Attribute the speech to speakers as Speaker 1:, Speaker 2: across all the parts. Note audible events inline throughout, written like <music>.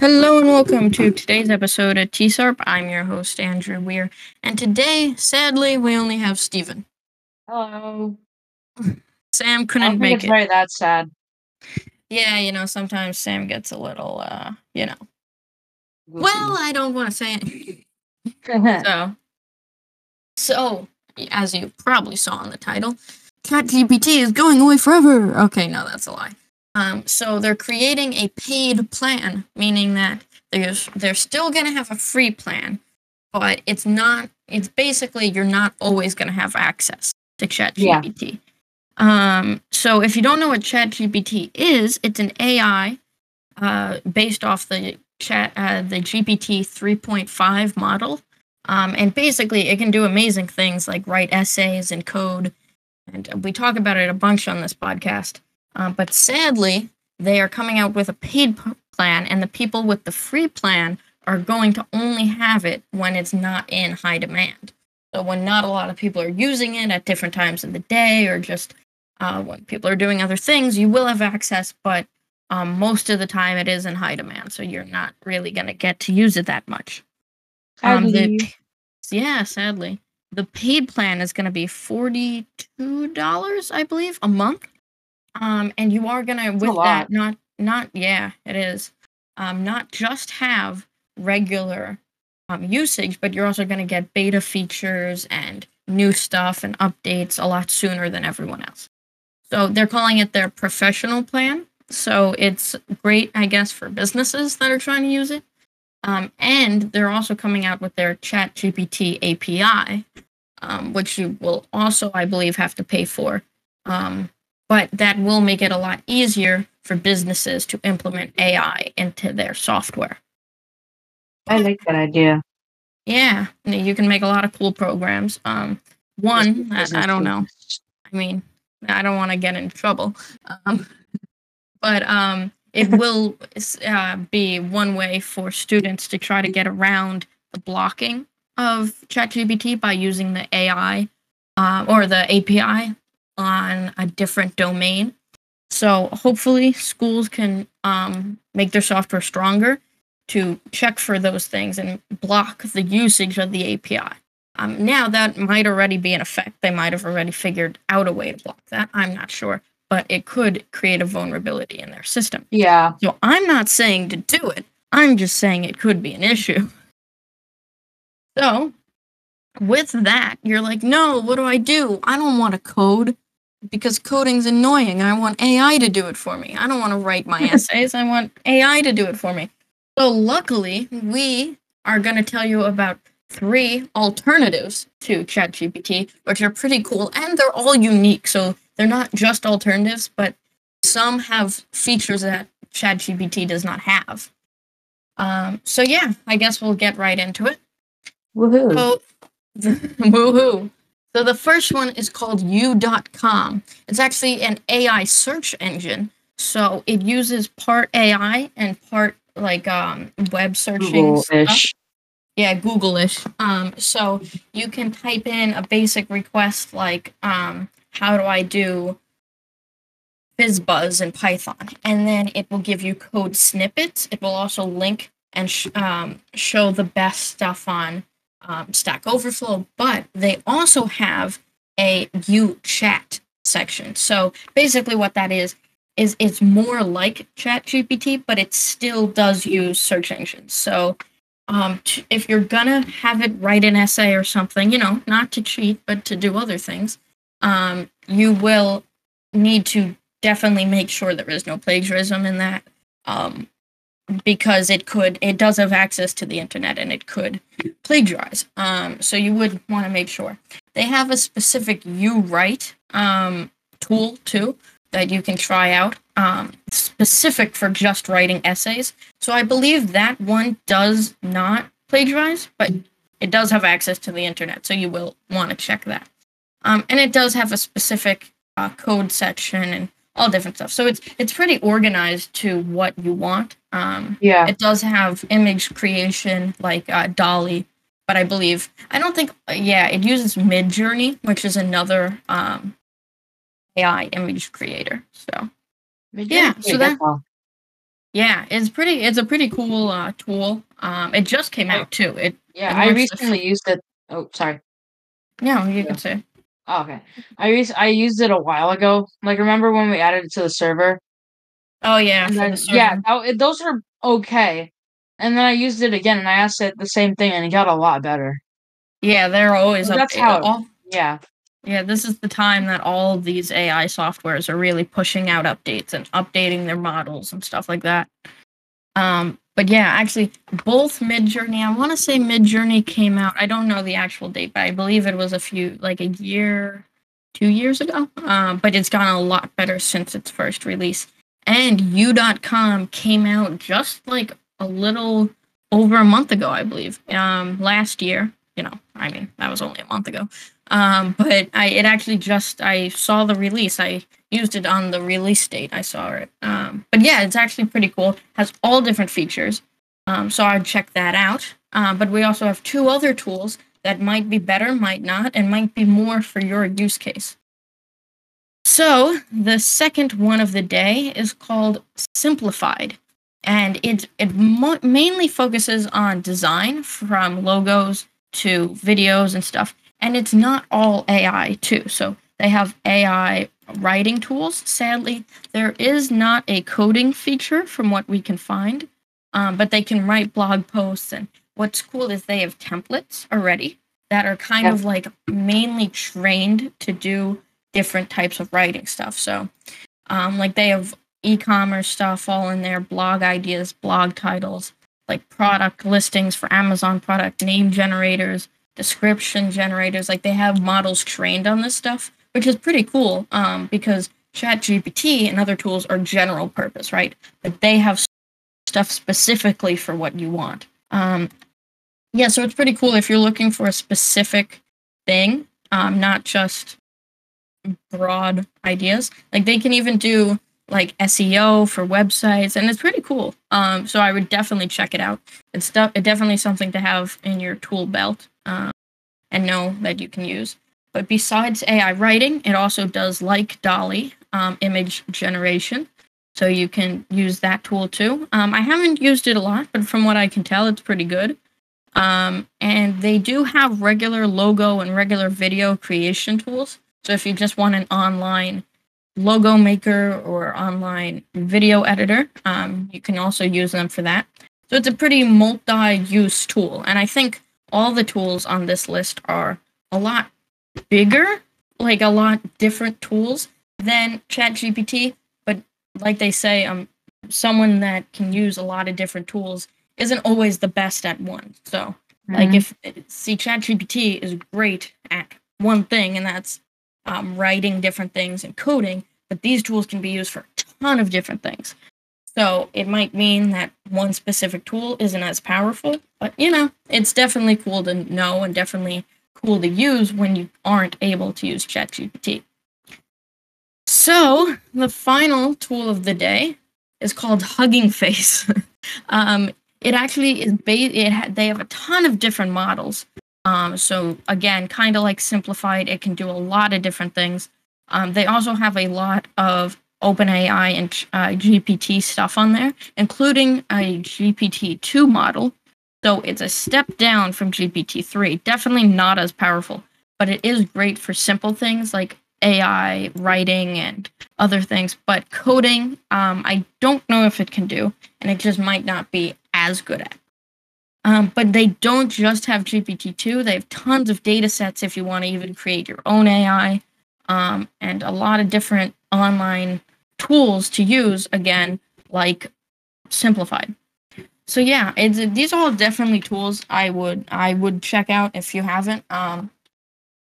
Speaker 1: Hello and welcome to today's episode of TSARP. I'm your host, Andrew Weir, and today, sadly, we only have Steven.
Speaker 2: Hello.
Speaker 1: Sam
Speaker 2: I
Speaker 1: couldn't
Speaker 2: think
Speaker 1: make
Speaker 2: it's
Speaker 1: it.
Speaker 2: very that sad.
Speaker 1: Yeah, you know, sometimes Sam gets a little, uh, you know. Well, I don't want to say it. <laughs> So, so as you probably saw in the title, ChatGPT is going away forever. Okay, no, that's a lie. Um, so they're creating a paid plan, meaning that there's they're still gonna have a free plan, but it's not. It's basically you're not always gonna have access to ChatGPT. Um, so if you don't know what ChatGPT is, it's an AI uh, based off the chat uh, the GPT 3.5 model. Um, and basically, it can do amazing things like write essays and code. And we talk about it a bunch on this podcast. Um, but sadly, they are coming out with a paid p- plan, and the people with the free plan are going to only have it when it's not in high demand. So, when not a lot of people are using it at different times of the day, or just uh, when people are doing other things, you will have access, but um, most of the time it is in high demand. So, you're not really going to get to use it that much. Um, the, yeah, sadly, the paid plan is going to be forty-two dollars, I believe, a month. Um, and you are going to
Speaker 2: a
Speaker 1: with that not not yeah, it is. Um, not just have regular um, usage, but you're also going to get beta features and new stuff and updates a lot sooner than everyone else. So they're calling it their professional plan. So it's great, I guess, for businesses that are trying to use it. Um, and they're also coming out with their ChatGPT API, um, which you will also, I believe, have to pay for. Um, but that will make it a lot easier for businesses to implement AI into their software.
Speaker 2: I like that idea.
Speaker 1: Yeah, you can make a lot of cool programs. Um, one, I, I don't know. I mean, I don't want to get in trouble. Um, but um, it <laughs> will uh, be one way for students to try to get around the blocking of ChatGPT by using the AI uh, or the API on a different domain. So hopefully, schools can um, make their software stronger to check for those things and block the usage of the API. Um, now that might already be in effect. They might have already figured out a way to block that. I'm not sure, but it could create a vulnerability in their system.
Speaker 2: Yeah.
Speaker 1: So I'm not saying to do it. I'm just saying it could be an issue. So with that, you're like, no, what do I do? I don't want to code because coding's annoying. I want AI to do it for me. I don't want to write my <laughs> essays. I want AI to do it for me. So luckily, we are going to tell you about three alternatives to ChatGPT, which are pretty cool and they're all unique. So they're not just alternatives, but some have features that ChatGPT does not have. Um, so yeah, I guess we'll get right into it.
Speaker 2: Woohoo.
Speaker 1: So, <laughs> woohoo! So the first one is called You.com. It's actually an AI search engine. So it uses part AI and part like um, web searching stuff.
Speaker 2: Google-ish.
Speaker 1: Yeah, Google-ish. Um, so you can type in a basic request like, um, "How do I do FizzBuzz in Python?" and then it will give you code snippets. It will also link and sh- um, show the best stuff on um, Stack Overflow. But they also have a YouChat section. So basically, what that is is it's more like ChatGPT, but it still does use search engines. So um, t- if you're gonna have it write an essay or something, you know, not to cheat, but to do other things, um, you will need to definitely make sure there is no plagiarism in that, um, because it could, it does have access to the internet and it could plagiarize. Um, so you would want to make sure they have a specific YouWrite um, tool too that you can try out, um, specific for just writing essays. So I believe that one does not plagiarize, but it does have access to the internet, so you will want to check that. Um, and it does have a specific uh, code section and all different stuff. So it's it's pretty organized to what you want. Um,
Speaker 2: Yeah.
Speaker 1: it does have image creation like uh, DALL-E, but I believe I don't think yeah it uses Midjourney, which is another um, AI image creator. So
Speaker 2: They
Speaker 1: Yeah, so that- Yeah, it's pretty. It's a pretty cool uh, tool. Um, it just came
Speaker 2: I-
Speaker 1: out too. It
Speaker 2: Yeah,
Speaker 1: It
Speaker 2: I recently used it. Oh, sorry.
Speaker 1: no, you
Speaker 2: Yeah.
Speaker 1: can say.
Speaker 2: Oh, okay. I re- I used it a while ago. Like, remember when we added it to the server?
Speaker 1: Oh yeah,
Speaker 2: then,
Speaker 1: the
Speaker 2: yeah, that- it- those are okay. And then I used it again, and I asked it the same thing, and it got a lot better.
Speaker 1: yeah. They're always
Speaker 2: that's
Speaker 1: updated.
Speaker 2: how
Speaker 1: all,
Speaker 2: Yeah,
Speaker 1: Yeah, this is the time that all these AI softwares are really pushing out updates and updating their models and stuff like that. Um, but yeah, actually, both Midjourney. I want to say Midjourney came out. I don't know the actual date, but I believe it was a few, like a year, two years ago. Um, but it's gotten a lot better since its first release. And You.com came out just like a little over a month ago, I believe. Um, last year. You know, I mean, that was only a month ago. Um, but I it actually just I saw the release. I used it on the release date. I saw it. Um, but yeah, it's actually pretty cool. Has all different features. Um, so I'd check that out. Um, but we also have two other tools that might be better, might not, and might be more for your use case. So the second one of the day is called Simplified, and it it mo- mainly focuses on design from logos to videos and stuff and it's not all AI too. So they have AI writing tools. Sadly, there is not a coding feature from what we can find, um, but they can write blog posts. And what's cool is they have templates already that are kind
Speaker 2: Yeah.
Speaker 1: of like mainly trained to do different types of writing stuff. So, um, like they have e-commerce stuff all in there, blog ideas, blog titles, like product listings for Amazon product name generators, description generators. Like they have models trained on this stuff, which is pretty cool. Um, because ChatGPT and other tools are general purpose, right? But they have stuff specifically for what you want. Um, yeah, so it's pretty cool if you're looking for a specific thing, um, not just broad ideas. Like they can even do like SEO for websites, and it's pretty cool. Um, so I would definitely check it out. It's. It definitely something to have in your tool belt um, and know that you can use. But besides AI writing, it also does like DALL-E um, image generation. So you can use that tool too. Um, I haven't used it a lot, but from what I can tell, it's pretty good. Um, and they do have regular logo and regular video creation tools. So if you just want an online logo maker or online video editor, um, you can also use them for that. So it's a pretty multi-use tool, and I think all the tools on this list are a lot bigger, like a lot different tools than ChatGPT. But like they say, um, someone that can use a lot of different tools isn't always the best at one. So like
Speaker 2: Mhm.
Speaker 1: if see ChatGPT is great at one thing, and that's um, writing different things and coding, but these tools can be used for a ton of different things. So it might mean that one specific tool isn't as powerful, but you know, it's definitely cool to know and definitely cool to use when you aren't able to use ChatGPT. So the final tool of the day is called Hugging Face. <laughs> um, it actually is ba- it ha- they have a ton of different models. Um, so again, kind of like simplified, it can do a lot of different things. Um, they also have a lot of OpenAI and uh, GPT stuff on there, including a GPT-2 model. So it's a step down from GPT-3. Definitely not as powerful, but it is great for simple things like AI writing and other things. But coding, um, I don't know if it can do, and it just might not be as good at. Um, but they don't just have GPT-2. They have tons of data sets if you want to even create your own AI um, and a lot of different online tools to use, again, like Simplified. So yeah, it's, these are all definitely tools I would I would check out if you haven't. Um,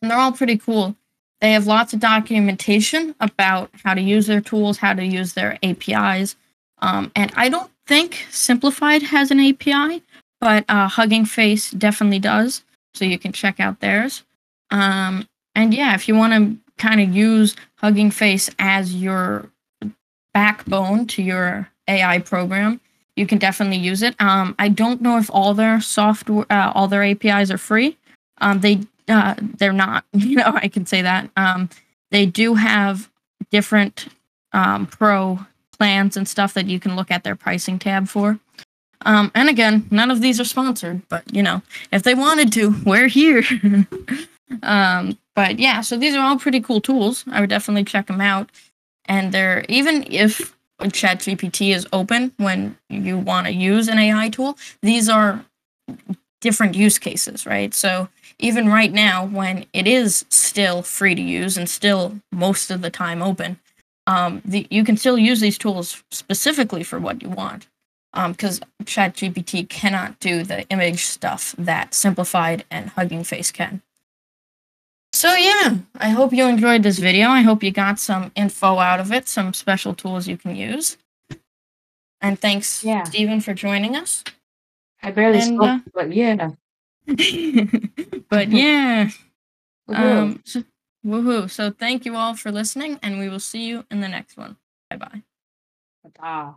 Speaker 1: and they're all pretty cool. They have lots of documentation about how to use their tools, how to use their APIs. Um, and I don't think Simplified has an API, but uh, Hugging Face definitely does. So you can check out theirs. Um, and yeah, if you want to kind of use Hugging Face as your backbone to your AI program, you can definitely use it. Um, I don't know if all their software, uh, all their APIs are free. Um, they uh, they're not. <laughs> You know, I can say that. Um, they do have different um, pro plans and stuff that you can look at their pricing tab for. Um, and again, none of these are sponsored, but you know, if they wanted to, <laughs> we're here. <laughs> um, but yeah, so these are all pretty cool tools. I would definitely check them out. And they're even if ChatGPT is open when you want to use an AI tool, these are different use cases, right? So even right now, when it is still free to use and still most of the time open, um, the, you can still use these tools specifically for what you want. Because um, ChatGPT cannot do the image stuff that Simplified and Hugging Face can. So yeah, I hope you enjoyed this video. I hope you got some info out of it, some special tools you can use. And thanks,
Speaker 2: Yeah.
Speaker 1: Stephen, for joining us.
Speaker 2: I barely
Speaker 1: And,
Speaker 2: spoke,
Speaker 1: uh,
Speaker 2: but yeah. <laughs>
Speaker 1: but yeah, <laughs>
Speaker 2: Woohoo.
Speaker 1: um, so, woohoo! So thank you all for listening, and we will see you in the next one. Bye bye.
Speaker 2: Ah.